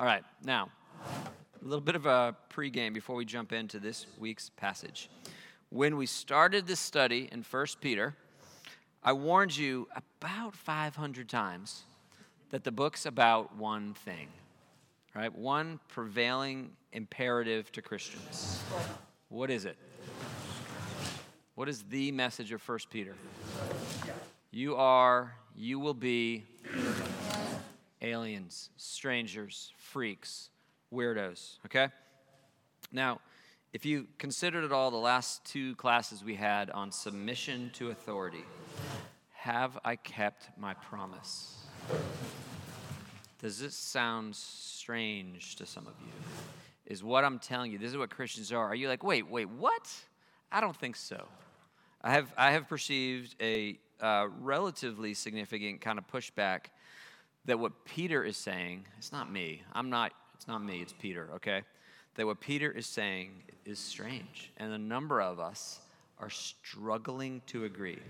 All right, now, a little bit of a pregame before we jump into this week's passage. When we started this study in 1 Peter, I warned you about 500 times that the book's about one thing, right? One prevailing imperative to Christians. What is it? What is the message of 1 Peter? You are, you will be aliens, strangers, freaks, weirdos, okay? Now, if you considered it all, the last two classes we had on submission to authority, have I kept my promise? Does this sound strange to some of you? Is what I'm telling you, this is what Christians are. Are you like, wait, wait, what? I don't think so. I have, I have perceived a uh, relatively significant kind of pushback that what Peter is saying, it's not me. I'm not, it's not me, it's Peter, okay? That what Peter is saying is strange. And a number of us are struggling to agree.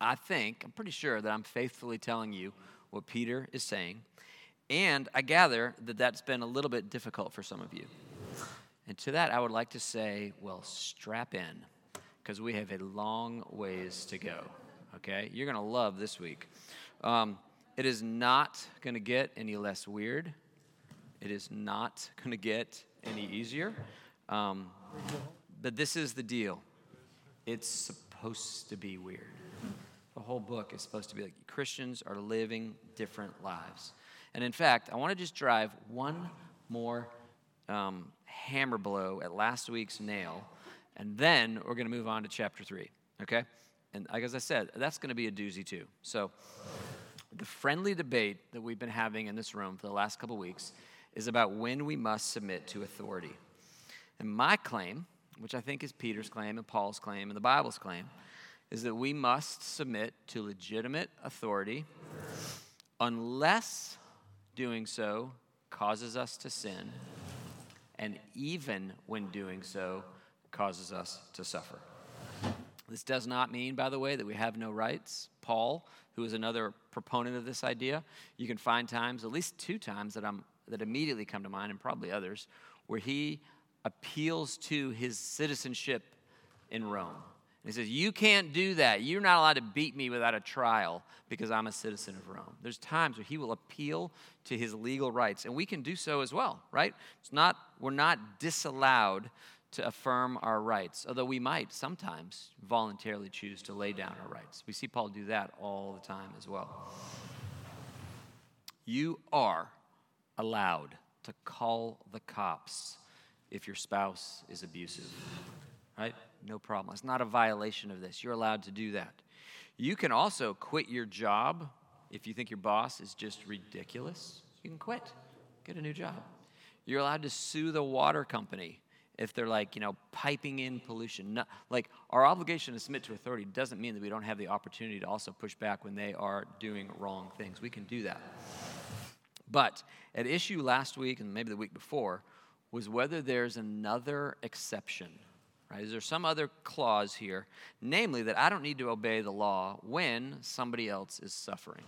I think, I'm pretty sure that I'm faithfully telling you what Peter is saying. And I gather that that's been a little bit difficult for some of you. And to that, I would like to say, well, strap in, because we have a long ways to go. Okay? You're going to love this week. Um, it is not going to get any less weird. It is not going to get any easier. Um, but this is the deal it's supposed to be weird. The whole book is supposed to be like Christians are living different lives. And in fact, I want to just drive one more um, hammer blow at last week's nail, and then we're going to move on to chapter three, okay? And like as I said, that's going to be a doozy too. So, the friendly debate that we've been having in this room for the last couple weeks is about when we must submit to authority. And my claim, which I think is Peter's claim and Paul's claim and the Bible's claim, is that we must submit to legitimate authority unless doing so causes us to sin, and even when doing so causes us to suffer. This does not mean, by the way, that we have no rights. Paul, who is another proponent of this idea, you can find times, at least two times that, I'm, that immediately come to mind, and probably others, where he appeals to his citizenship in Rome. he says, You can't do that. You're not allowed to beat me without a trial because I'm a citizen of Rome. There's times where he will appeal to his legal rights, and we can do so as well, right? It's not, we're not disallowed to affirm our rights, although we might sometimes voluntarily choose to lay down our rights. We see Paul do that all the time as well. You are allowed to call the cops if your spouse is abusive, right? No problem. It's not a violation of this. You're allowed to do that. You can also quit your job if you think your boss is just ridiculous. You can quit, get a new job. You're allowed to sue the water company if they're like, you know, piping in pollution. No, like, our obligation to submit to authority doesn't mean that we don't have the opportunity to also push back when they are doing wrong things. We can do that. But at issue last week and maybe the week before was whether there's another exception. Right? Is there some other clause here, namely that I don't need to obey the law when somebody else is suffering?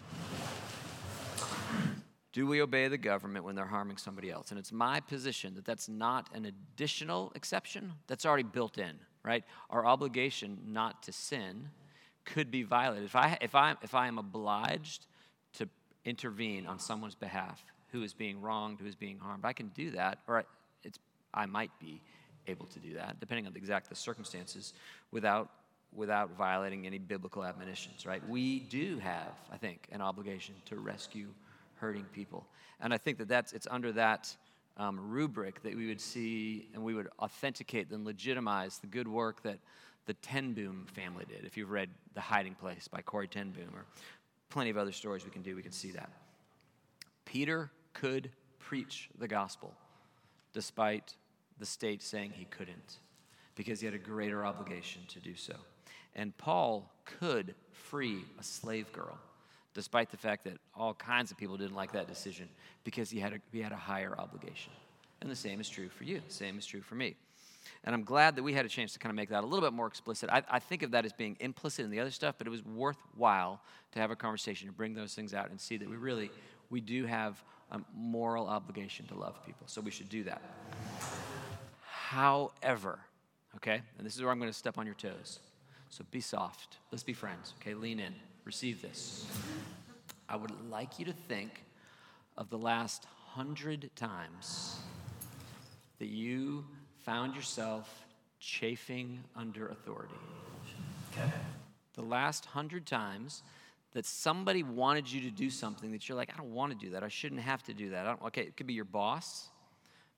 Do we obey the government when they're harming somebody else? And it's my position that that's not an additional exception, that's already built in, right? Our obligation not to sin could be violated. If I, if I, if I am obliged to intervene on someone's behalf who is being wronged, who is being harmed, I can do that, or I, it's, I might be able to do that, depending on the exact the circumstances, without without violating any biblical admonitions, right? We do have, I think, an obligation to rescue hurting people. And I think that that's, it's under that um, rubric that we would see and we would authenticate and legitimize the good work that the Ten Boom family did. If you've read The Hiding Place by Corrie Ten Boom, or plenty of other stories we can do, we can see that. Peter could preach the gospel despite the state saying he couldn't because he had a greater obligation to do so. And Paul could free a slave girl despite the fact that all kinds of people didn't like that decision because he had a, he had a higher obligation. And the same is true for you, the same is true for me. And I'm glad that we had a chance to kind of make that a little bit more explicit. I, I, think of that as being implicit in the other stuff, but it was worthwhile to have a conversation to bring those things out and see that we really, we do have a moral obligation to love people. So we should do that. However, okay, and this is where I'm going to step on your toes. So be soft. Let's be friends, okay? Lean in. Receive this. I would like you to think of the last hundred times that you found yourself chafing under authority. Okay. The last hundred times that somebody wanted you to do something that you're like, I don't want to do that. I shouldn't have to do that. okay, it could be your boss.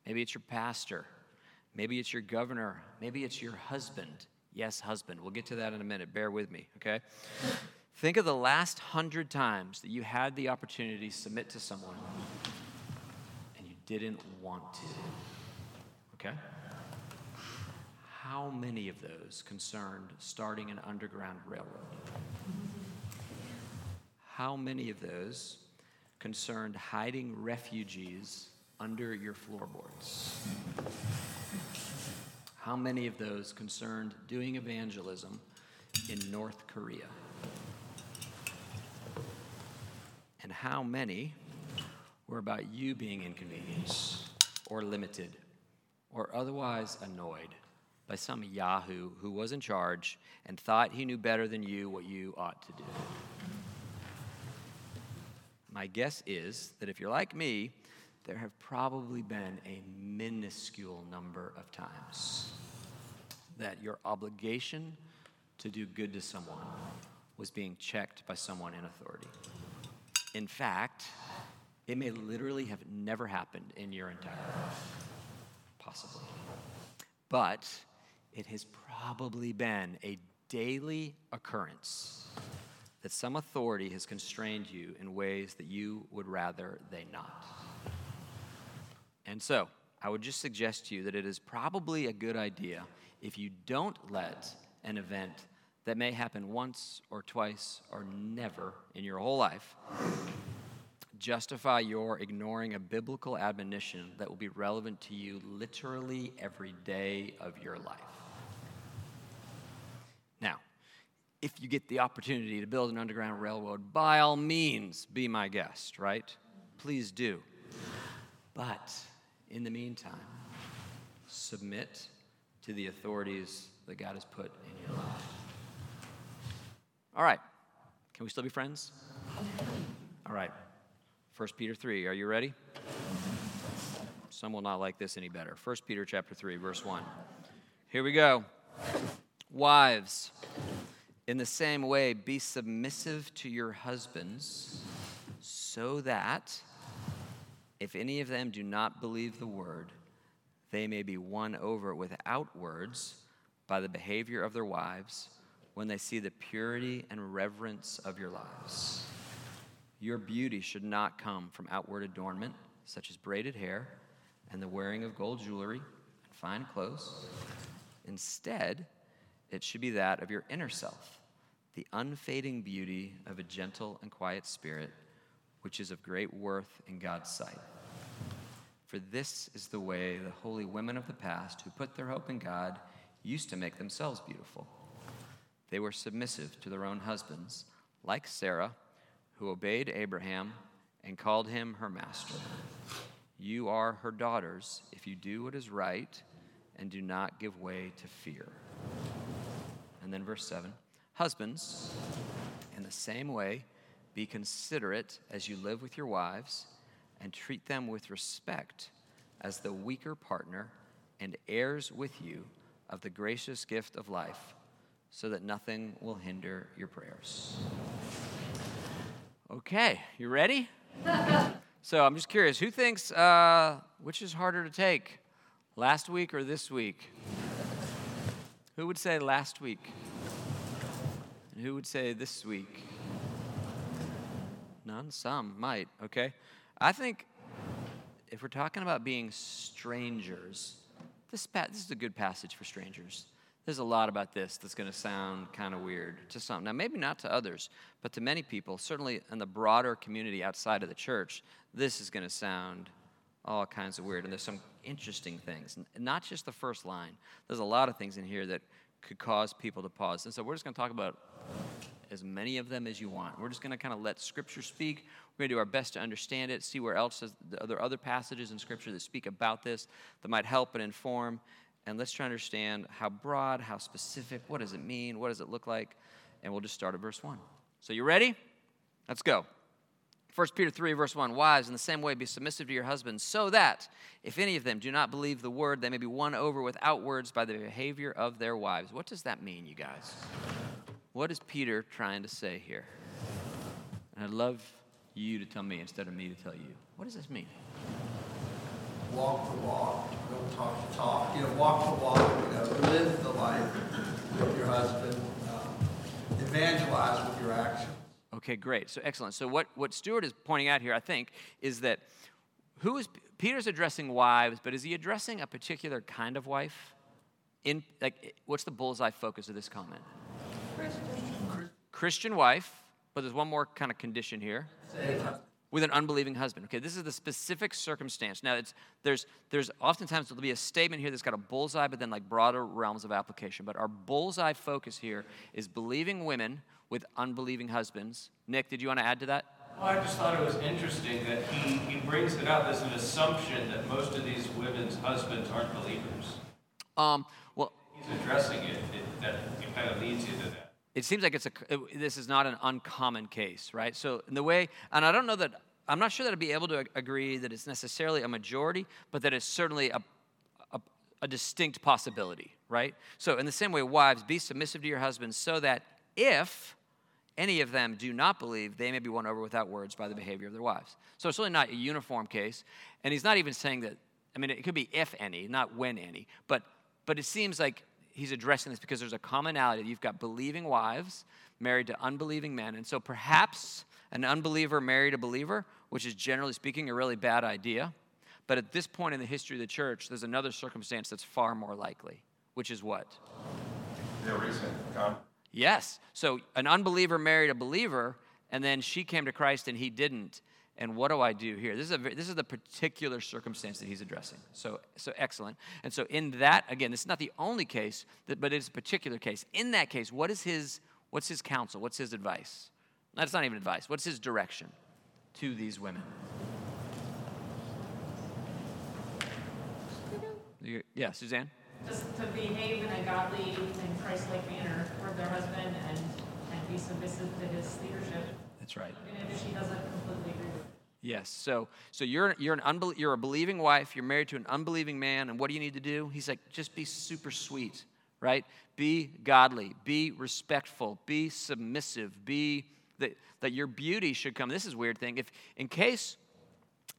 Maybe it's your pastor. Maybe it's your governor. Maybe it's your husband. Yes, husband. We'll get to that in a minute. Bear with me, okay? Think of the last hundred times that you had the opportunity to submit to someone and you didn't want to. Okay? How many of those concerned starting an underground railroad? How many of those concerned hiding refugees under your floorboards? How many of those concerned doing evangelism in North Korea? And how many were about you being inconvenienced or limited or otherwise annoyed by some Yahoo who was in charge and thought he knew better than you what you ought to do? My guess is that if you're like me, there have probably been a minuscule number of times that your obligation to do good to someone was being checked by someone in authority. In fact, it may literally have never happened in your entire life. Possibly. But it has probably been a daily occurrence that some authority has constrained you in ways that you would rather they not. And so, I would just suggest to you that it is probably a good idea if you don't let an event that may happen once or twice or never in your whole life justify your ignoring a biblical admonition that will be relevant to you literally every day of your life. Now, if you get the opportunity to build an underground railroad, by all means, be my guest, right? Please do. But in the meantime, submit to the authorities that God has put in your life. All right. Can we still be friends? All right. 1 Peter 3. Are you ready? Some will not like this any better. 1 Peter chapter 3 verse 1. Here we go. Wives, in the same way be submissive to your husbands so that if any of them do not believe the word, they may be won over without words by the behavior of their wives when they see the purity and reverence of your lives. Your beauty should not come from outward adornment, such as braided hair and the wearing of gold jewelry and fine clothes. Instead, it should be that of your inner self, the unfading beauty of a gentle and quiet spirit which is of great worth in God's sight. For this is the way the holy women of the past who put their hope in God used to make themselves beautiful. They were submissive to their own husbands, like Sarah, who obeyed Abraham and called him her master. You are her daughters if you do what is right and do not give way to fear. And then verse 7 Husbands, in the same way, be considerate as you live with your wives, and treat them with respect as the weaker partner and heirs with you of the gracious gift of life, so that nothing will hinder your prayers. Okay, you ready? so I'm just curious who thinks uh, which is harder to take, last week or this week? Who would say last week? And who would say this week? None, some might, okay? I think if we're talking about being strangers, this, pa- this is a good passage for strangers. There's a lot about this that's going to sound kind of weird to some. Now, maybe not to others, but to many people, certainly in the broader community outside of the church, this is going to sound all kinds of weird. And there's some interesting things, not just the first line. There's a lot of things in here that could cause people to pause. And so we're just going to talk about as many of them as you want. We're just going to kind of let Scripture speak. We're going to do our best to understand it, see where else are there other passages in Scripture that speak about this that might help and inform. And let's try to understand how broad, how specific, what does it mean, what does it look like, and we'll just start at verse 1. So, you ready? Let's go. 1 Peter 3, verse 1 Wives, in the same way, be submissive to your husbands, so that if any of them do not believe the word, they may be won over without words by the behavior of their wives. What does that mean, you guys? What is Peter trying to say here? And I'd love you to tell me instead of me to tell you. What does this mean? Walk the walk, don't talk the talk. You know, walk the walk, you know, live the life with your husband, uh, evangelize with your actions. Okay, great. So excellent. So what, what Stuart is pointing out here, I think, is that who is Peter's addressing wives, but is he addressing a particular kind of wife? In like what's the bullseye focus of this comment? Christian. Christian wife, but there's one more kind of condition here. With an unbelieving husband. Okay, this is the specific circumstance. Now, it's there's there's oftentimes there'll be a statement here that's got a bullseye, but then like broader realms of application. But our bullseye focus here is believing women with unbelieving husbands. Nick, did you want to add to that? Well, I just thought it was interesting that he, he brings it out as an assumption that most of these women's husbands aren't believers. Um, well, he's addressing it, it that it kind of leads you to that. It seems like it's a it, this is not an uncommon case, right? So in the way, and I don't know that I'm not sure that I'd be able to agree that it's necessarily a majority, but that it's certainly a, a, a distinct possibility, right? So in the same way, wives, be submissive to your husbands, so that if any of them do not believe, they may be won over without words by the behavior of their wives. So it's really not a uniform case. And he's not even saying that, I mean, it could be if any, not when any. But, but it seems like he's addressing this because there's a commonality. You've got believing wives married to unbelieving men. And so perhaps an unbeliever married a believer, which is generally speaking a really bad idea. But at this point in the history of the church, there's another circumstance that's far more likely, which is what? The recent Yes. So an unbeliever married a believer, and then she came to Christ and he didn't. And what do I do here? This is, a, this is the particular circumstance that he's addressing. So, so excellent. And so in that, again, this is not the only case, that, but it's a particular case. In that case, what is his, what's his counsel? What's his advice? That's not even advice. What's his direction to these women? Yeah, Suzanne? just to behave in a godly and Christ-like manner toward their husband and, and be submissive to his leadership. That's right. Even if she doesn't completely agree. Yes. So, so you're you're an unbel- you're a believing wife. You're married to an unbelieving man, and what do you need to do? He's like, just be super sweet, right? Be godly. Be respectful. Be submissive. Be that that your beauty should come. This is weird thing. If in case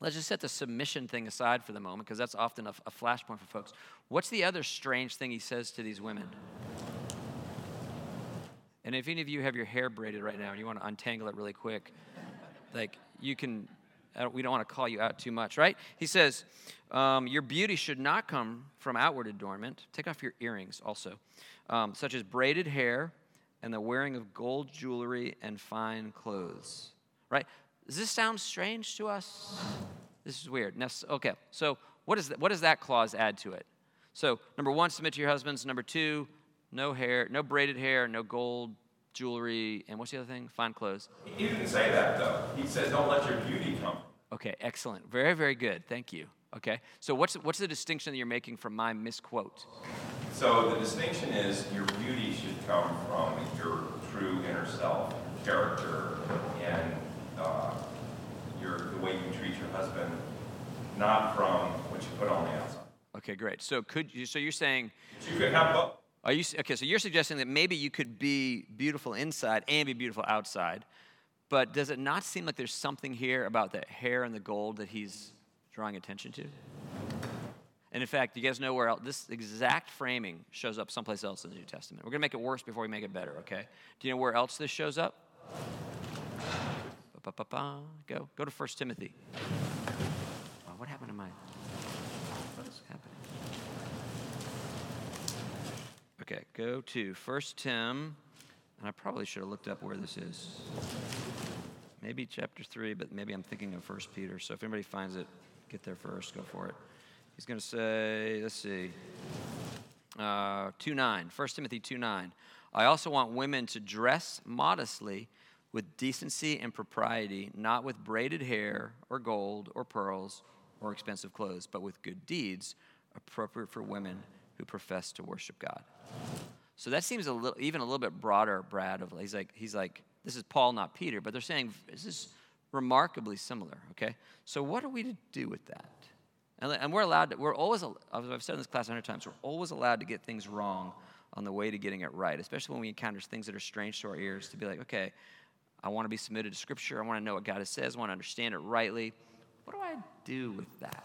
Let's just set the submission thing aside for the moment because that's often a, a flashpoint for folks. What's the other strange thing he says to these women? And if any of you have your hair braided right now and you want to untangle it really quick, like you can, we don't want to call you out too much, right? He says, um, Your beauty should not come from outward adornment. Take off your earrings also, um, such as braided hair and the wearing of gold jewelry and fine clothes, right? Does this sound strange to us? This is weird. Okay, so what, is what does that clause add to it? So, number one, submit to your husbands. Number two, no hair, no braided hair, no gold jewelry, and what's the other thing? Fine clothes. He didn't say that though. He says, "Don't let your beauty come." Okay, excellent. Very, very good. Thank you. Okay, so what's what's the distinction that you're making from my misquote? So the distinction is your beauty should come from your true inner self, character, and uh, your, the way you treat your husband, not from what you put on the outside. Okay, great. So could you? So you're saying you could have both. Are you okay? So you're suggesting that maybe you could be beautiful inside and be beautiful outside, but does it not seem like there's something here about the hair and the gold that he's drawing attention to? And in fact, you guys know where else, this exact framing shows up someplace else in the New Testament. We're going to make it worse before we make it better, okay? Do you know where else this shows up? Ba, ba, ba, Go. Go to 1 Timothy. Oh, what happened to my. What is happening? Okay, go to 1 Tim. And I probably should have looked up where this is. Maybe chapter 3, but maybe I'm thinking of 1 Peter. So if anybody finds it, get there first. Go for it. He's going to say, let's see, uh, 2 9. 1 Timothy 2 9. I also want women to dress modestly with decency and propriety, not with braided hair or gold or pearls or expensive clothes, but with good deeds appropriate for women who profess to worship God. So that seems a little, even a little bit broader, Brad. Of he's like, he's like, this is Paul, not Peter, but they're saying this is remarkably similar. Okay, so what are we to do with that? And, and we're allowed to, we're always, I've said in this class a hundred times, we're always allowed to get things wrong on the way to getting it right, especially when we encounter things that are strange to our ears, to be like, okay, I want to be submitted to Scripture. I want to know what God says. I want to understand it rightly. What do I do with that?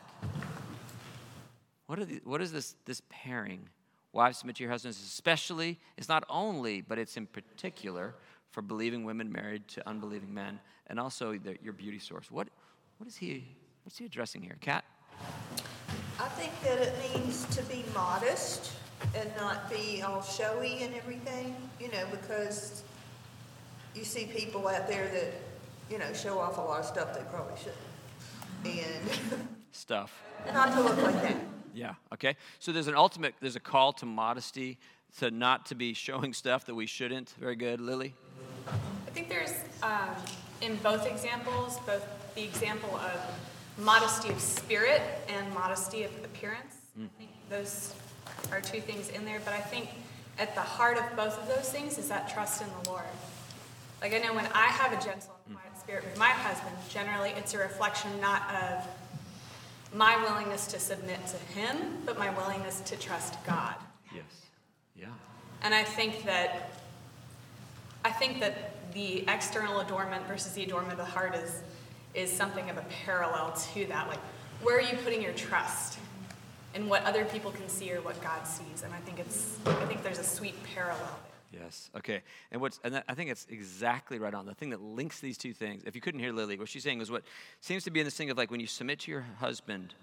What, are the, what is this, this pairing? Wives, submit to your husbands, especially, it's not only, but it's in particular for believing women married to unbelieving men, and also the, your beauty source. What, what is he, what's he addressing here? Kat? I think that it means to be modest and not be all showy and everything, you know, because you see people out there that, you know, show off a lot of stuff they probably shouldn't. And stuff. not to look like that. Yeah, okay. So there's an ultimate, there's a call to modesty, to not to be showing stuff that we shouldn't. Very good. Lily? I think there's, um, in both examples, both the example of modesty of spirit and modesty of appearance. Mm. I think those are two things in there, but I think at the heart of both of those things is that trust in the Lord. Like I know when I have a gentle and quiet spirit with my husband, generally it's a reflection not of my willingness to submit to him, but my willingness to trust God. Yes. Yeah. And I think that I think that the external adornment versus the adornment of the heart is is something of a parallel to that. Like, where are you putting your trust? In what other people can see or what God sees. And I think it's I think there's a sweet parallel Yes. Okay. And what's and I think it's exactly right on. The thing that links these two things. If you couldn't hear Lily, what she's saying was what seems to be in this thing of like when you submit to your husband,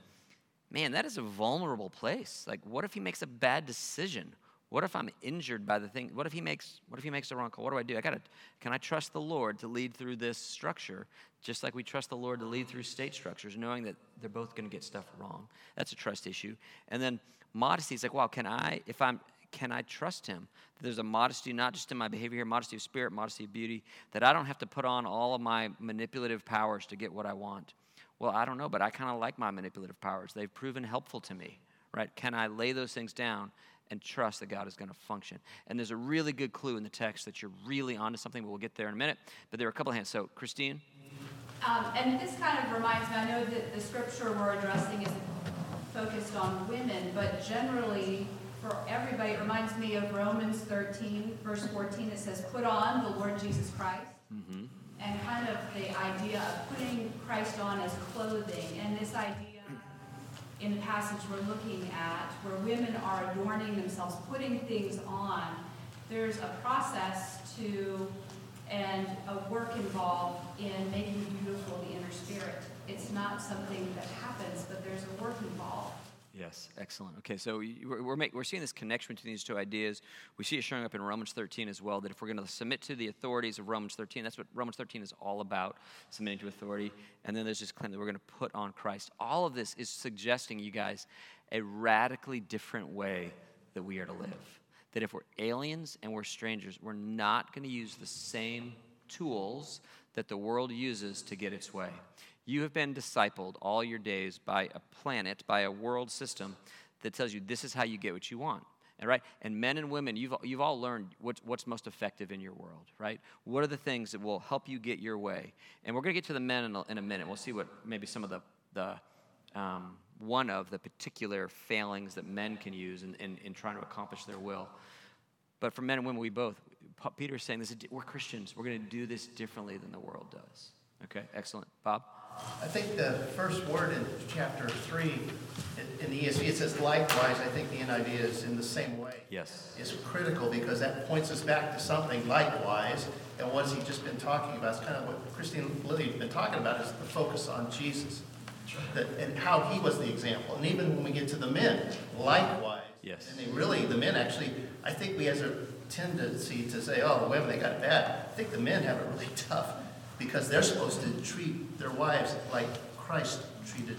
man, that is a vulnerable place. Like, what if he makes a bad decision? What if I'm injured by the thing? What if he makes what if he makes the wrong call? What do I do? I gotta can I trust the Lord to lead through this structure, just like we trust the Lord to lead through state structures, knowing that they're both gonna get stuff wrong. That's a trust issue. And then modesty is like, wow, can I, if I'm can I trust him? There's a modesty, not just in my behavior here, modesty of spirit, modesty of beauty, that I don't have to put on all of my manipulative powers to get what I want. Well, I don't know, but I kind of like my manipulative powers. They've proven helpful to me, right? Can I lay those things down and trust that God is going to function? And there's a really good clue in the text that you're really onto something. but We'll get there in a minute, but there are a couple of hands. So, Christine? Um, and this kind of reminds me, I know that the scripture we're addressing is focused on women, but generally, for everybody, it reminds me of Romans 13, verse 14. It says, Put on the Lord Jesus Christ. Mm-hmm. And kind of the idea of putting Christ on as clothing. And this idea in the passage we're looking at, where women are adorning themselves, putting things on, there's a process to and a work involved in making beautiful the inner spirit. It's not something that happens, but there's a work involved. Yes, excellent. Okay, so we're, we're, make, we're, seeing this connection between these two ideas. We see it showing up in Romans 13 as well, that if we're going to submit to the authorities of Romans 13, that's what Romans 13 is all about, submitting to authority. And then there's this claim that we're going to put on Christ. All of this is suggesting, you guys, a radically different way that we are to live. That if we're aliens and we're strangers, we're not going to use the same tools that the world uses to get its way. You have been discipled all your days by a planet, by a world system that tells you this is how you get what you want. And right? And men and women, you've, you've all learned what's, what's most effective in your world, right? What are the things that will help you get your way? And we're going to get to the men in a, in a minute. We'll see what maybe some of the, the um, one of the particular failings that men can use in, in, in trying to accomplish their will. But for men and women, we both, Peter's saying this, we're Christians. We're going to do this differently than the world does. Okay, excellent. Bob? I think the first word in chapter 3 in the ESV, it says likewise. I think the NIV is in the same way. Yes. Is critical because that points us back to something likewise. And what has he just been talking about? It's kind of what Christine Lily has been talking about is the focus on Jesus that, and how he was the example. And even when we get to the men, likewise. Yes. And they really, the men actually, I think we has a tendency to say, oh, the women, they got it bad. I think the men have it really tough because they're supposed to treat their wives like Christ treated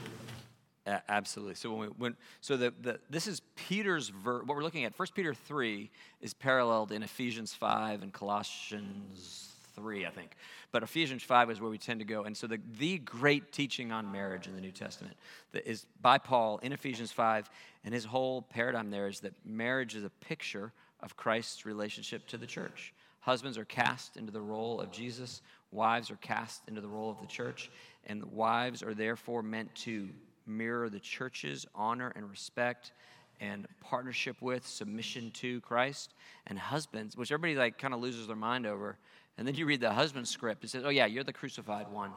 A- absolutely. So when we when so the, the this is Peter's ver- what we're looking at. First Peter three is paralleled in Ephesians five and Colossians three, I think. But Ephesians five is where we tend to go. And so the the great teaching on marriage in the New Testament that is by Paul in Ephesians five, and his whole paradigm there is that marriage is a picture of Christ's relationship to the church. Husbands are cast into the role of Jesus. Wives are cast into the role of the church. And the wives are therefore meant to mirror the church's honor and respect and partnership with, submission to Christ. And husbands, which everybody like kind of loses their mind over. And then you read the husband script. It says, oh, yeah, you're the crucified one.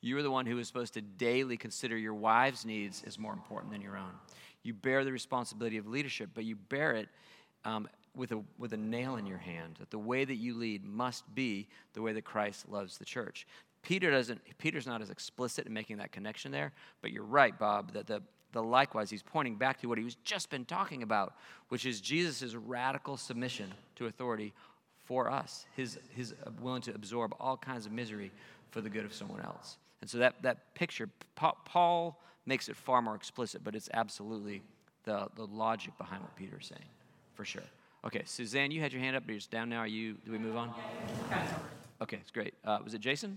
You are the one who is supposed to daily consider your wife's needs as more important than your own. You bear the responsibility of leadership, but you bear it um, with, a, with a nail in your hand. That the way that you lead must be the way that Christ loves the church. Peter doesn't, Peter's not as explicit in making that connection there, but you're right, Bob, that the, the likewise, he's pointing back to what he's just been talking about, which is Jesus' radical submission to authority for us, his, his uh, willing to absorb all kinds of misery for the good of someone else. And so that, that picture, Paul makes it far more explicit, but it's absolutely the, the logic behind what Peter's saying, for sure. Okay, Suzanne, you had your hand up, but you're down now. Are you, do we move on? Okay, it's great. Uh, was it Jason?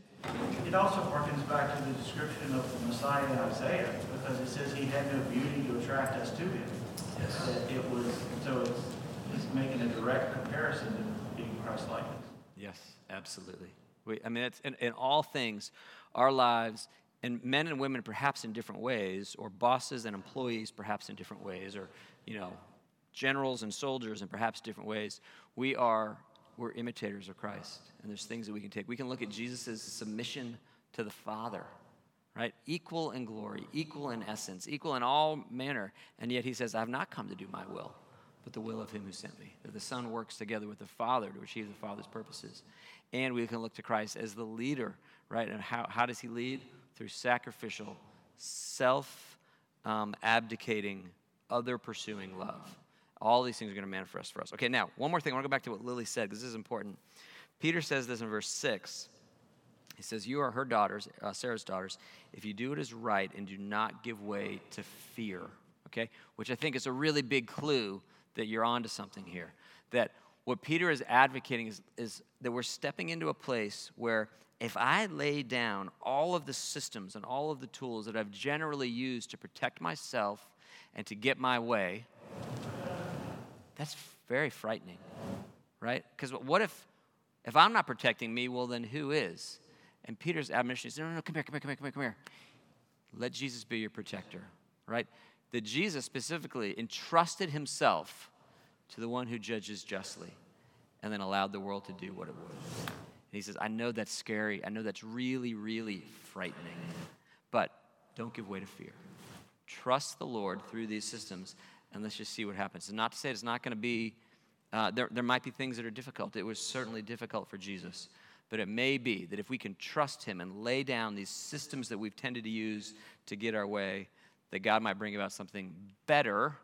It also harkens back to the description of the Messiah in Isaiah, because it says he had no beauty to attract us to him. Yes. That it was, so it's, it's making a direct comparison to being Christ-like. Yes, absolutely. We, I mean, it's, in, in all things, our lives, and men and women perhaps in different ways, or bosses and employees perhaps in different ways, or, you know, generals and soldiers in perhaps different ways, we are we're imitators of Christ. And there's things that we can take. We can look at Jesus' submission to the Father, right? Equal in glory, equal in essence, equal in all manner. And yet he says, I have not come to do my will, but the will of him who sent me. That the Son works together with the Father to achieve the Father's purposes. And we can look to Christ as the leader, right? And how, how does he lead? Through sacrificial, self um, abdicating, other pursuing love. All these things are going to manifest for us. Okay, now, one more thing. I want to go back to what Lily said because this is important. Peter says this in verse 6. He says, You are her daughters, uh, Sarah's daughters, if you do what is right and do not give way to fear. Okay? Which I think is a really big clue that you're onto something here. That what Peter is advocating is, is that we're stepping into a place where if I lay down all of the systems and all of the tools that I've generally used to protect myself and to get my way, that's very frightening, right? Because what if, if I'm not protecting me, well, then who is? And Peter's admonition is no, no, no, come here, come here, come here, come here, come here. Let Jesus be your protector, right? That Jesus specifically entrusted himself to the one who judges justly and then allowed the world to do what it would. And he says, I know that's scary. I know that's really, really frightening. But don't give way to fear. Trust the Lord through these systems and let's just see what happens. And not to say it's not going to be, uh, there, there might be things that are difficult. It was certainly difficult for Jesus. But it may be that if we can trust Him and lay down these systems that we've tended to use to get our way, that God might bring about something better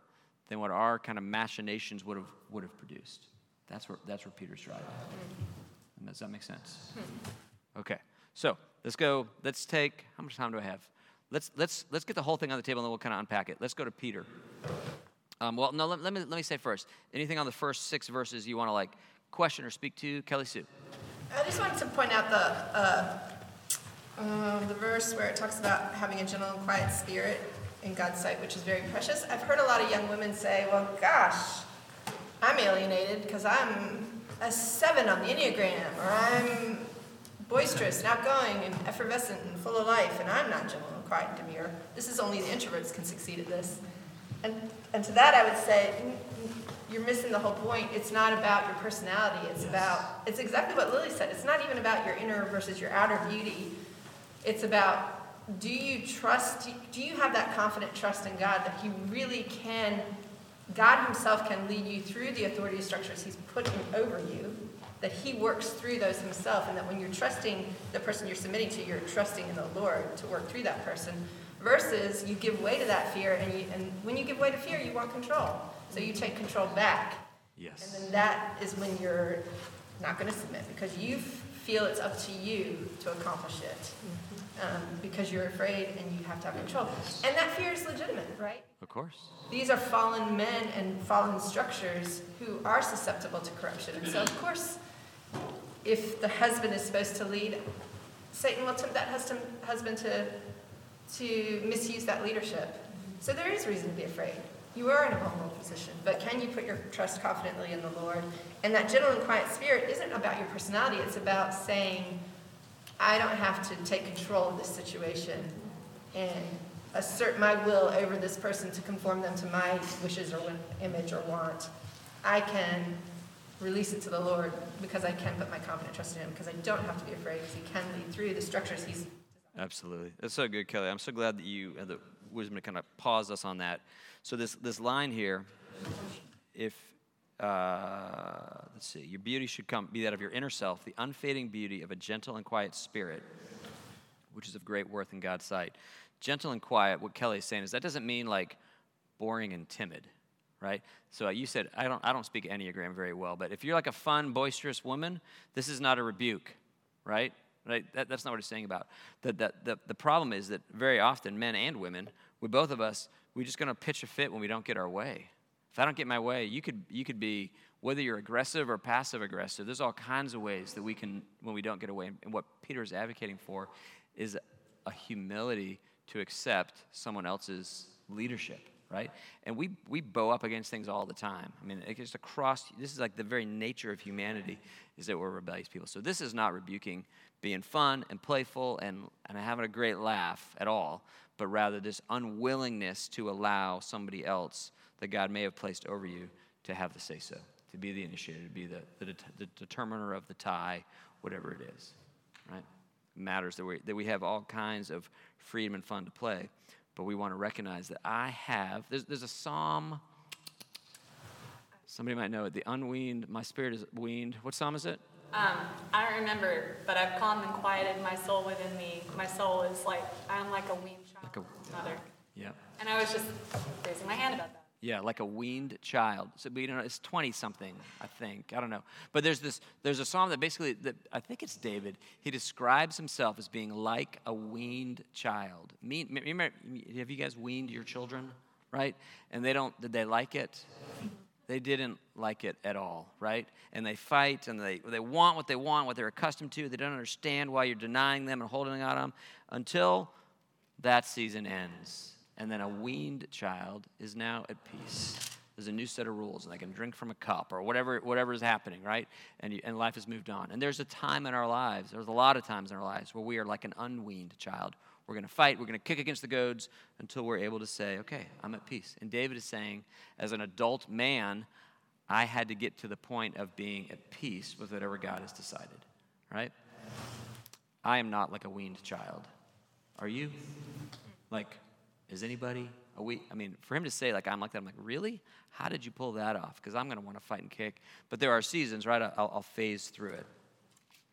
than what our kind of machinations would have, would have produced. That's where, that's where Peter's driving. Does that make sense? Okay, so let's go. Let's take, how much time do I have? Let's, let's, let's get the whole thing on the table and then we'll kind of unpack it. Let's go to Peter. Um, well, no, let, let, me, let me say first anything on the first six verses you want to like question or speak to? Kelly Sue. I just wanted to point out the, uh, um, the verse where it talks about having a gentle and quiet spirit in God's sight, which is very precious. I've heard a lot of young women say, well, gosh, I'm alienated because I'm a seven on the Enneagram, or I'm boisterous and outgoing and effervescent and full of life, and I'm not gentle and quiet and demure. This is only the introverts can succeed at this. And, and to that, I would say, you're missing the whole point. It's not about your personality. It's yes. about, it's exactly what Lily said. It's not even about your inner versus your outer beauty. It's about, do you trust, do you have that confident trust in God that He really can, God Himself can lead you through the authority structures He's putting over you, that He works through those Himself, and that when you're trusting the person you're submitting to, you're trusting in the Lord to work through that person versus you give way to that fear, and, you, and when you give way to fear, you want control. So you take control back. Yes. And then that is when you're not going to submit because you feel it's up to you to accomplish it. um, because you're afraid and you have to have control. And that fear is legitimate, right? Of course. These are fallen men and fallen structures who are susceptible to corruption. And so, of course, if the husband is supposed to lead, Satan will tempt that husband, husband to, to misuse that leadership. So there is reason to be afraid. You are in a vulnerable position, but can you put your trust confidently in the Lord? And that gentle and quiet spirit isn't about your personality, it's about saying, I don't have to take control of this situation and assert my will over this person to conform them to my wishes or image or want. I can release it to the Lord because I can put my confident trust in Him because I don't have to be afraid because He can lead through the structures He's. Absolutely. That's so good, Kelly. I'm so glad that you had the wisdom to kind of pause us on that. So, this, this line here, if, uh, let's see, your beauty should come, be that of your inner self, the unfading beauty of a gentle and quiet spirit, which is of great worth in God's sight. Gentle and quiet, what Kelly is saying is that doesn't mean like boring and timid right? So uh, you said I don't I don't speak Enneagram very well, but if you're like a fun, boisterous woman, this is not a rebuke, right? Right? That, that's not what he's saying about. The, the, the, the problem is that very often, men and women, we both of us, we're just going to pitch a fit when we don't get our way. If I don't get my way, you could, you could be, whether you're aggressive or passive aggressive, there's all kinds of ways that we can, when we don't get away. And what Peter is advocating for is a humility to accept someone else's leadership right? And we, we bow up against things all the time. I mean, it's just across, this is like the very nature of humanity is that we're rebellious people. So this is not rebuking being fun and playful and, and having a great laugh at all, but rather this unwillingness to allow somebody else that God may have placed over you to have the say so, to be the initiator, to be the, the, the determiner of the tie, whatever it is, right? Matters that we, that we have all kinds of freedom and fun to play but we want to recognize that I have. There's, there's a psalm. Somebody might know it. The unweaned, my spirit is weaned. What psalm is it? Um, I don't remember, but I've calmed and quieted my soul within me. My soul is like, I'm like a weaned child. Like a, mother. Yeah. And I was just raising my hand about that. Yeah, like a weaned child. So, but, you know, it's 20 something, I think. I don't know. But there's this, there's a psalm that basically, that I think it's David. He describes himself as being like a weaned child. Me, remember, have you guys weaned your children, right? And they don't, did they like it? They didn't like it at all, right? And they fight and they, they want what they want, what they're accustomed to. They don't understand why you're denying them and holding on to them until that season ends and then a weaned child is now at peace. There's a new set of rules, and they can drink from a cup or whatever, whatever is happening, right? And, you, and life has moved on. And there's a time in our lives, there's a lot of times in our lives where we are like an unweaned child. We're going to fight, we're going to kick against the goads until we're able to say, okay, I'm at peace. And David is saying, as an adult man, I had to get to the point of being at peace with whatever God has decided, right? I am not like a weaned child. Are you? Like, is anybody? Are we, I mean, for him to say, like, I'm like that, I'm like, really? How did you pull that off? Because I'm going to want to fight and kick. But there are seasons, right? I'll, I'll phase through it.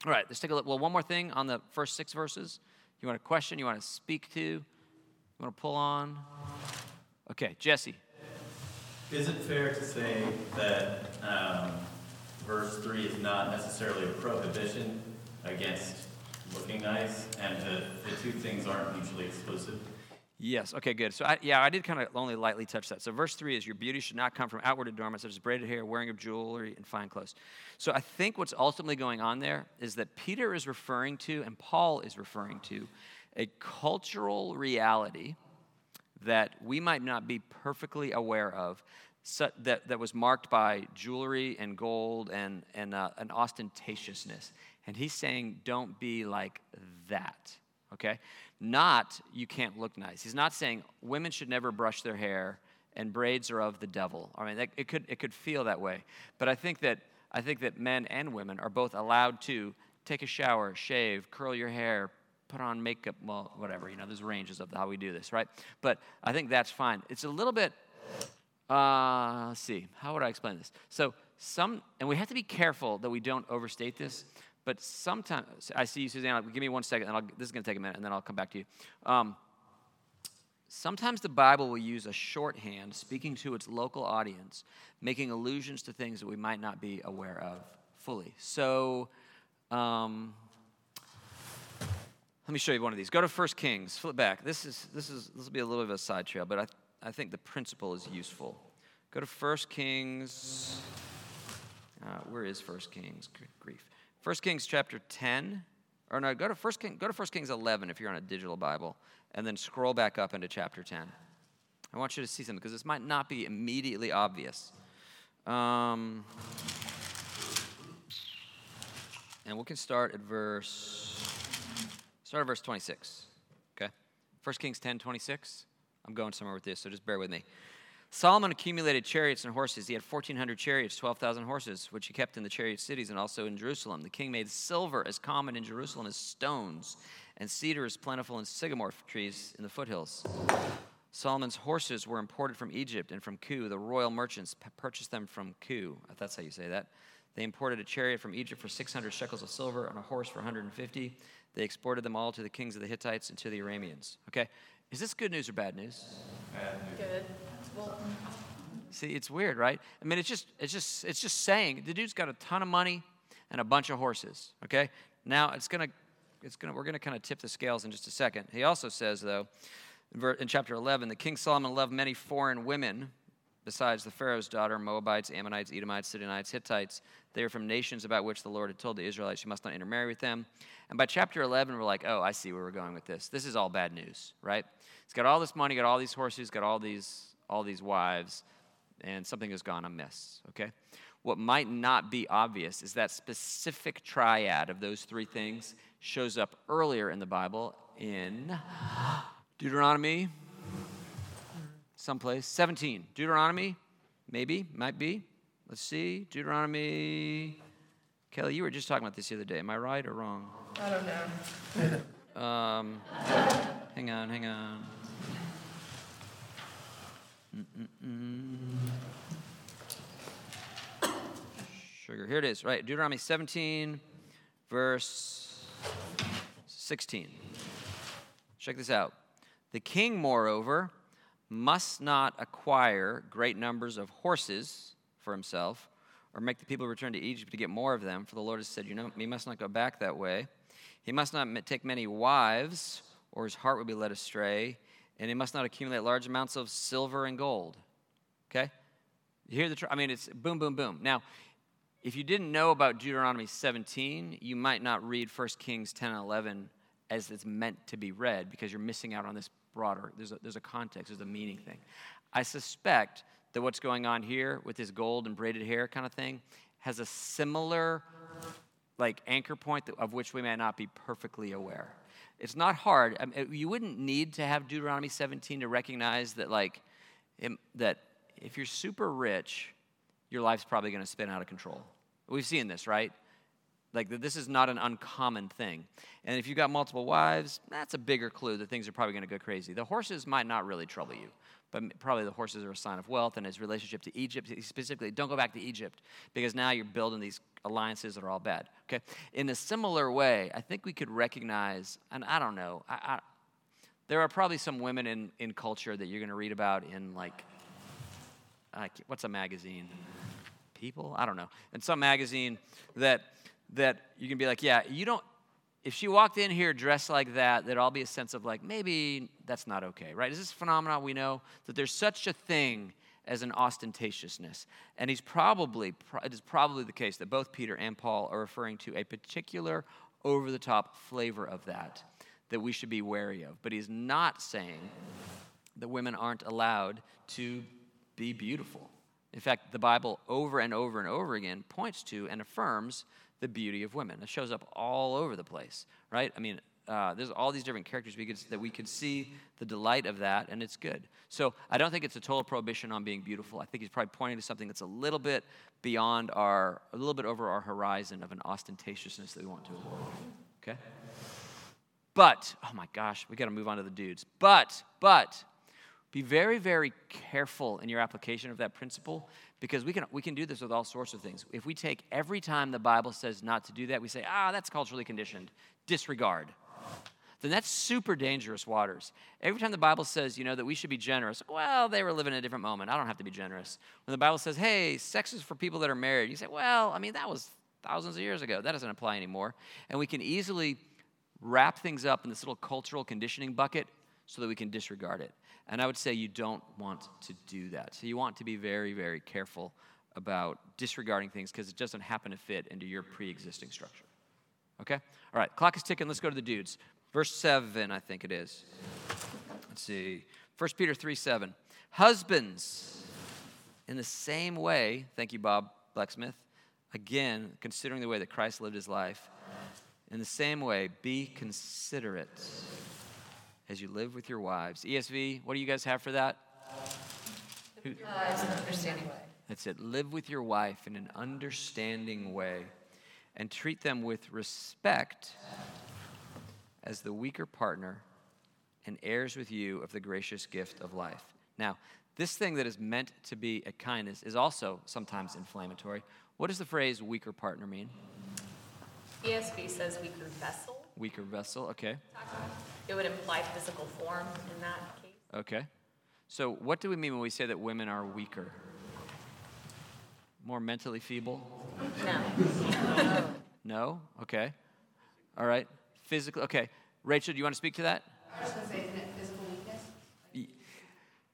All right, let's take a look. Well, one more thing on the first six verses. You want a question? You want to speak to? You want to pull on? Okay, Jesse. Is it fair to say that um, verse 3 is not necessarily a prohibition against looking nice and the, the two things aren't mutually exclusive? Yes. Okay, good. So, I, yeah, I did kind of only lightly touch that. So, verse 3 is Your beauty should not come from outward adornments, such as braided hair, wearing of jewelry, and fine clothes. So, I think what's ultimately going on there is that Peter is referring to, and Paul is referring to, a cultural reality that we might not be perfectly aware of so, that, that was marked by jewelry and gold and, and uh, an ostentatiousness. And he's saying, don't be like that, okay? Not you can't look nice. He's not saying women should never brush their hair and braids are of the devil. I mean, it could, it could feel that way. But I think that, I think that men and women are both allowed to take a shower, shave, curl your hair, put on makeup, well, whatever, you know, there's ranges of how we do this, right? But I think that's fine. It's a little bit, uh, let's see, how would I explain this? So, some, and we have to be careful that we don't overstate this. But sometimes, I see you, Suzanne. Give me one second, and I'll, this is going to take a minute, and then I'll come back to you. Um, sometimes the Bible will use a shorthand speaking to its local audience, making allusions to things that we might not be aware of fully. So, um, let me show you one of these. Go to 1 Kings. Flip back. This is this is this will be a little bit of a side trail, but I, I think the principle is useful. Go to 1 Kings. Uh, where is 1 Kings? Grief. 1 Kings chapter 10. Or no, go to 1 King, go to 1 Kings 11 if you're on a digital Bible, and then scroll back up into chapter 10. I want you to see something because this might not be immediately obvious. Um, and we can start at verse start at verse 26. Okay? 1 Kings 10, 26. I'm going somewhere with this, so just bear with me. Solomon accumulated chariots and horses. He had 1,400 chariots, 12,000 horses, which he kept in the chariot cities and also in Jerusalem. The king made silver as common in Jerusalem as stones, and cedar as plentiful in sycamore trees in the foothills. Solomon's horses were imported from Egypt and from Kue. The royal merchants purchased them from Kue. If that's how you say that. They imported a chariot from Egypt for 600 shekels of silver and a horse for 150. They exported them all to the kings of the Hittites and to the Arameans. Okay, is this good news or bad news? Bad news. Good. See, it's weird, right? I mean, it's just, it's just, it's just saying the dude's got a ton of money and a bunch of horses. Okay, now it's gonna, it's gonna, we're gonna kind of tip the scales in just a second. He also says, though, in in chapter 11, the king Solomon loved many foreign women besides the Pharaoh's daughter, Moabites, Ammonites, Edomites, Sidonites, Hittites. They are from nations about which the Lord had told the Israelites, you must not intermarry with them. And by chapter 11, we're like, oh, I see where we're going with this. This is all bad news, right? He's got all this money, got all these horses, got all these, all these wives, and something has gone amiss, okay? What might not be obvious is that specific triad of those three things shows up earlier in the Bible in Deuteronomy, someplace. 17. Deuteronomy, maybe, might be. Let's see. Deuteronomy. Kelly, you were just talking about this the other day. Am I right or wrong? I don't know. Um, hang on, hang on. Sugar. Here it is, right? Deuteronomy 17, verse 16. Check this out. The king, moreover, must not acquire great numbers of horses for himself, or make the people return to Egypt to get more of them, for the Lord has said, You know, he must not go back that way. He must not take many wives, or his heart will be led astray, and he must not accumulate large amounts of silver and gold. Okay? You hear the, tr- I mean, it's boom, boom, boom. Now, if you didn't know about Deuteronomy 17, you might not read 1 Kings 10 and 11 as it's meant to be read because you're missing out on this broader, there's a, there's a context, there's a meaning thing. I suspect that what's going on here with this gold and braided hair kind of thing has a similar like anchor point of which we may not be perfectly aware. It's not hard. I mean, you wouldn't need to have Deuteronomy 17 to recognize that like im- that if you're super rich, your life's probably going to spin out of control. We've seen this, right? Like this is not an uncommon thing. And if you've got multiple wives, that's a bigger clue that things are probably going to go crazy. The horses might not really trouble you, but probably the horses are a sign of wealth and his relationship to Egypt. Specifically, don't go back to Egypt because now you're building these alliances are all bad. Okay? In a similar way, I think we could recognize, and I don't know, I, I, there are probably some women in, in culture that you're going to read about in like, like, what's a magazine? People? I don't know. In some magazine that that you can be like, yeah, you don't, if she walked in here dressed like that, there'd all be a sense of like, maybe that's not okay, right? Is this a phenomenon we know that there's such a thing as an ostentatiousness? And he's probably, it is probably the case that both Peter and Paul are referring to a particular over the top flavor of that that we should be wary of. But he's not saying that women aren't allowed to be beautiful. In fact, the Bible over and over and over again points to and affirms the beauty of women. It shows up all over the place, right? I mean, uh, there's all these different characters we could, that we could see the delight of that, and it's good. So I don't think it's a total prohibition on being beautiful. I think he's probably pointing to something that's a little bit beyond our, a little bit over our horizon of an ostentatiousness that we want to avoid. Okay? But, oh my gosh, we got to move on to the dudes. But, but, be very, very careful in your application of that principle because we can, we can do this with all sorts of things. If we take every time the Bible says not to do that, we say, ah, that's culturally conditioned, disregard. Then that's super dangerous waters. Every time the Bible says, you know, that we should be generous, well, they were living in a different moment. I don't have to be generous. When the Bible says, hey, sex is for people that are married, you say, well, I mean, that was thousands of years ago. That doesn't apply anymore. And we can easily wrap things up in this little cultural conditioning bucket so that we can disregard it. And I would say you don't want to do that. So you want to be very, very careful about disregarding things because it doesn't happen to fit into your pre existing structure. Okay? All right, clock is ticking. Let's go to the dudes. Verse 7, I think it is. Let's see. 1 Peter 3 7. Husbands, in the same way, thank you, Bob Blacksmith, again, considering the way that Christ lived his life, in the same way, be considerate as you live with your wives. ESV, what do you guys have for that? Who- understanding way. That's it. Live with your wife in an understanding way and treat them with respect as the weaker partner and heirs with you of the gracious gift of life. Now, this thing that is meant to be a kindness is also sometimes inflammatory. What does the phrase weaker partner mean? ESV says weaker vessel. Weaker vessel, okay. It would imply physical form in that case. Okay. So, what do we mean when we say that women are weaker? More mentally feeble? No. No? Okay. All right. Physical, okay. Rachel, do you want to speak to that? I was gonna say, isn't it physical weakness?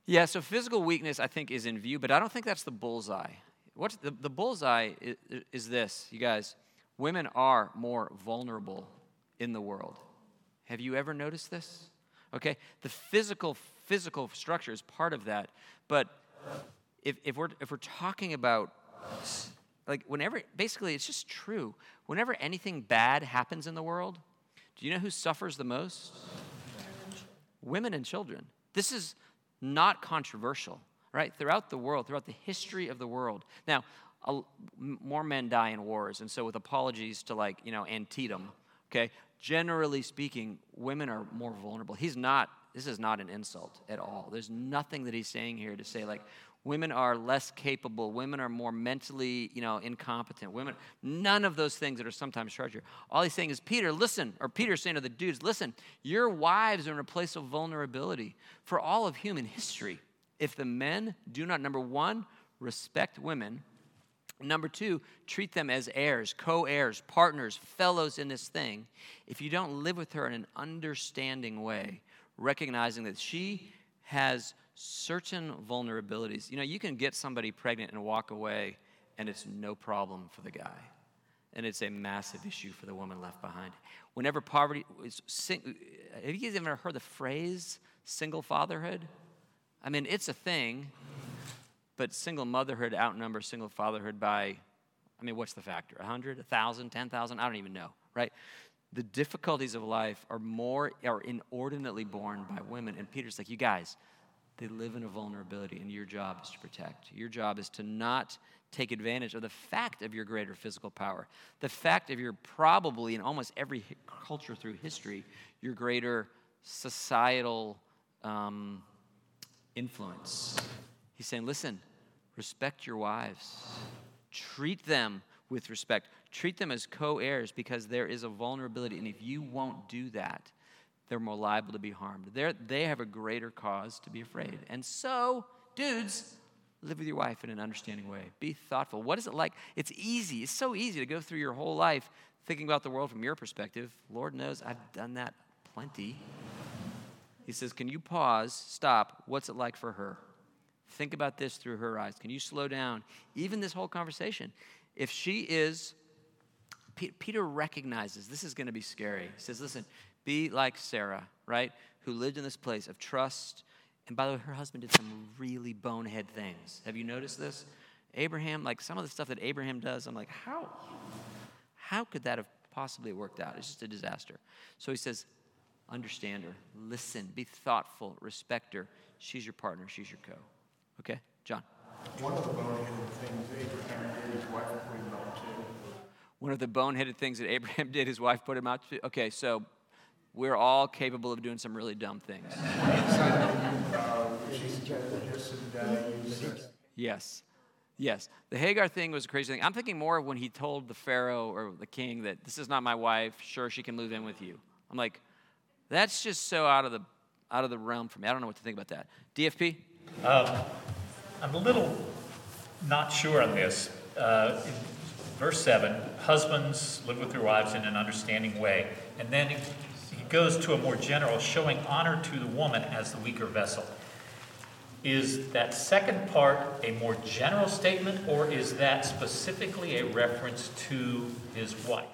Yeah, so physical weakness, I think, is in view, but I don't think that's the bullseye. What's the, the bullseye is, is this, you guys. Women are more vulnerable in the world. Have you ever noticed this? Okay, the physical physical structure is part of that, but if, if we're if we're talking about like whenever basically it's just true. Whenever anything bad happens in the world, do you know who suffers the most? Women and children. This is not controversial, right? Throughout the world, throughout the history of the world. Now, a, more men die in wars, and so with apologies to like, you know, Antietam, okay, generally speaking, women are more vulnerable. He's not, this is not an insult at all. There's nothing that he's saying here to say, like, women are less capable, women are more mentally, you know, incompetent. Women, none of those things that are sometimes charged here. All he's saying is, Peter, listen, or Peter's saying to the dudes, listen, your wives are in a place of vulnerability for all of human history. If the men do not, number one, respect women, Number two, treat them as heirs, co heirs, partners, fellows in this thing. If you don't live with her in an understanding way, recognizing that she has certain vulnerabilities. You know, you can get somebody pregnant and walk away, and it's no problem for the guy. And it's a massive issue for the woman left behind. Whenever poverty is, sing, have you guys ever heard the phrase single fatherhood? I mean, it's a thing but single motherhood outnumbers single fatherhood by, I mean, what's the factor? 100, 1,000, 10,000? I don't even know, right? The difficulties of life are more, are inordinately borne by women. And Peter's like, you guys, they live in a vulnerability, and your job is to protect. Your job is to not take advantage of the fact of your greater physical power, the fact of your probably in almost every culture through history, your greater societal um, influence. He's saying, listen, respect your wives, treat them with respect, treat them as co heirs because there is a vulnerability. And if you won't do that, they're more liable to be harmed. They're, they have a greater cause to be afraid. And so, dudes, live with your wife in an understanding way. Be thoughtful. What is it like? It's easy. It's so easy to go through your whole life thinking about the world from your perspective. Lord knows I've done that plenty. He says, Can you pause, stop? What's it like for her? Think about this through her eyes. Can you slow down? Even this whole conversation. If she is, Pe- Peter recognizes this is going to be scary. He says, Listen, be like Sarah, right? Who lived in this place of trust. And by the way, her husband did some really bonehead things. Have you noticed this? Abraham, like some of the stuff that Abraham does, I'm like, how? How could that have possibly worked out? It's just a disaster. So he says, understand her, listen, be thoughtful, respect her. She's your partner, she's your co. Okay, John. One of the boneheaded things Abraham did, his wife put him up to. One of the boneheaded things that Abraham did, his wife put him out to. Okay, so we're all capable of doing some really dumb things. Uh, uh, Yes. Yes. The Hagar thing was a crazy thing. I'm thinking more of when he told the Pharaoh or the king that this is not my wife. Sure, she can move in with you. I'm like, that's just so out of the out of the realm for me. I don't know what to think about that. DFP? Um, I'm a little not sure on this. Uh, verse 7, husbands live with their wives in an understanding way. And then goes to a more general, showing honor to the woman as the weaker vessel. Is that second part a more general statement, or is that specifically a reference to his wife?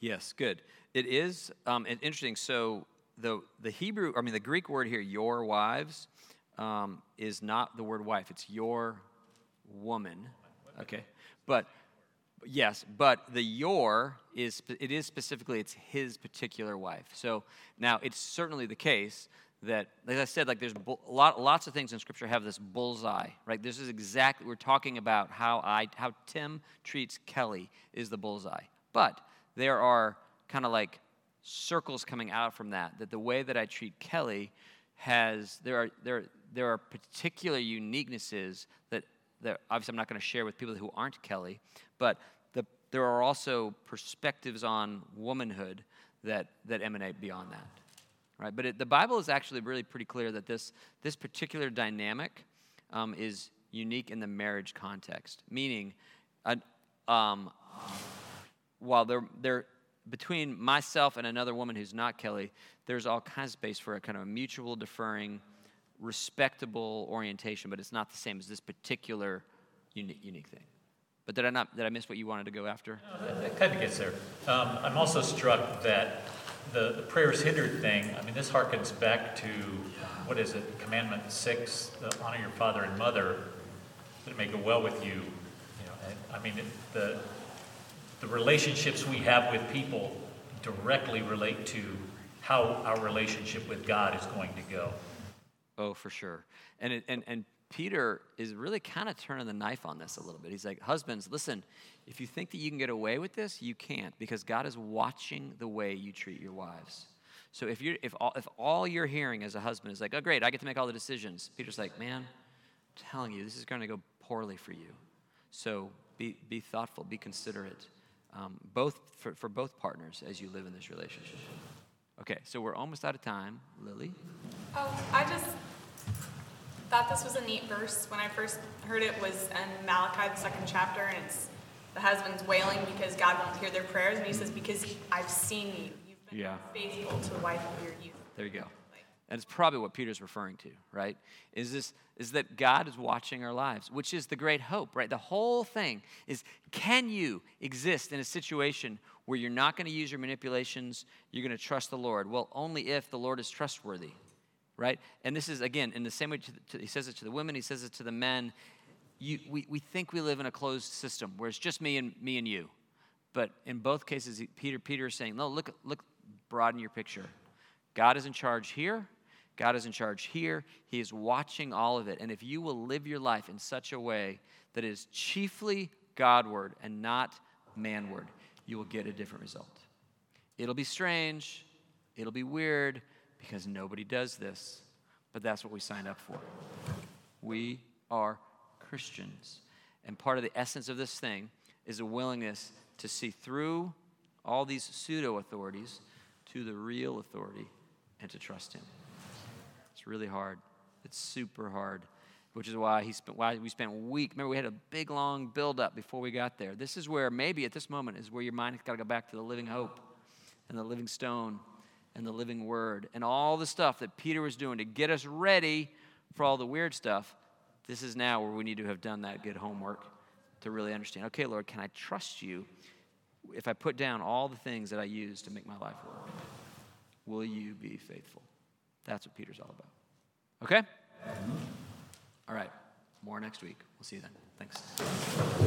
Yes, good. It is um, interesting. So the the Hebrew, I mean the Greek word here, your wives, um, is not the word wife. It's your woman. Okay, but yes, but the your is it is specifically it's his particular wife. So now it's certainly the case that, as I said, like there's lot, lots of things in Scripture have this bullseye, right? This is exactly we're talking about how I how Tim treats Kelly is the bullseye, but there are kind of like circles coming out from that. That the way that I treat Kelly has there are there there are particular uniquenesses that that obviously I'm not going to share with people who aren't Kelly, but there are also perspectives on womanhood that that emanate beyond that, right? But it, the Bible is actually really pretty clear that this this particular dynamic um, is unique in the marriage context, meaning. Uh, um, while they're, they're between myself and another woman who's not Kelly, there's all kinds of space for a kind of a mutual deferring, respectable orientation, but it's not the same as this particular unique, unique thing. But did I not did I miss what you wanted to go after? No, that, kind of gets there. Um, I'm also struck that the, the prayers hindered thing. I mean, this harkens back to what is it? Commandment six: the honor your father and mother, that it may go well with you. You know, and, I mean, it, the the relationships we have with people directly relate to how our relationship with God is going to go. Oh, for sure. And, it, and, and Peter is really kind of turning the knife on this a little bit. He's like, Husbands, listen, if you think that you can get away with this, you can't because God is watching the way you treat your wives. So if, you're, if, all, if all you're hearing as a husband is like, oh, great, I get to make all the decisions, Peter's like, man, I'm telling you, this is going to go poorly for you. So be, be thoughtful, be considerate um, both for, for both partners as you live in this relationship. Okay, so we're almost out of time. Lily? Oh, I just thought this was a neat verse. When I first heard it was in Malachi, the second chapter, and it's the husband's wailing because God won't hear their prayers, and he says, because I've seen you. You've been yeah. faithful to the wife of your youth. There you go. And it's probably what Peter's referring to, right? Is this is that God is watching our lives, which is the great hope, right? The whole thing is can you exist in a situation where you're not going to use your manipulations, you're going to trust the Lord? Well, only if the Lord is trustworthy, right? And this is again in the same way to, he says it to the women, he says it to the men. You, we, we think we live in a closed system where it's just me and me and you. But in both cases, Peter Peter is saying, no, look, look, broaden your picture. God is in charge here. God is in charge here. He is watching all of it. And if you will live your life in such a way that is chiefly Godward and not manward, you will get a different result. It'll be strange, it'll be weird because nobody does this, but that's what we signed up for. We are Christians. And part of the essence of this thing is a willingness to see through all these pseudo authorities to the real authority and to trust Him. It's really hard. It's super hard, which is why, he spent, why we spent a week. Remember, we had a big, long build up before we got there. This is where, maybe at this moment, is where your mind has got to go back to the living hope and the living stone and the living word and all the stuff that Peter was doing to get us ready for all the weird stuff. This is now where we need to have done that good homework to really understand okay, Lord, can I trust you if I put down all the things that I use to make my life work? Will you be faithful? That's what Peter's all about. Okay? All right. More next week. We'll see you then. Thanks.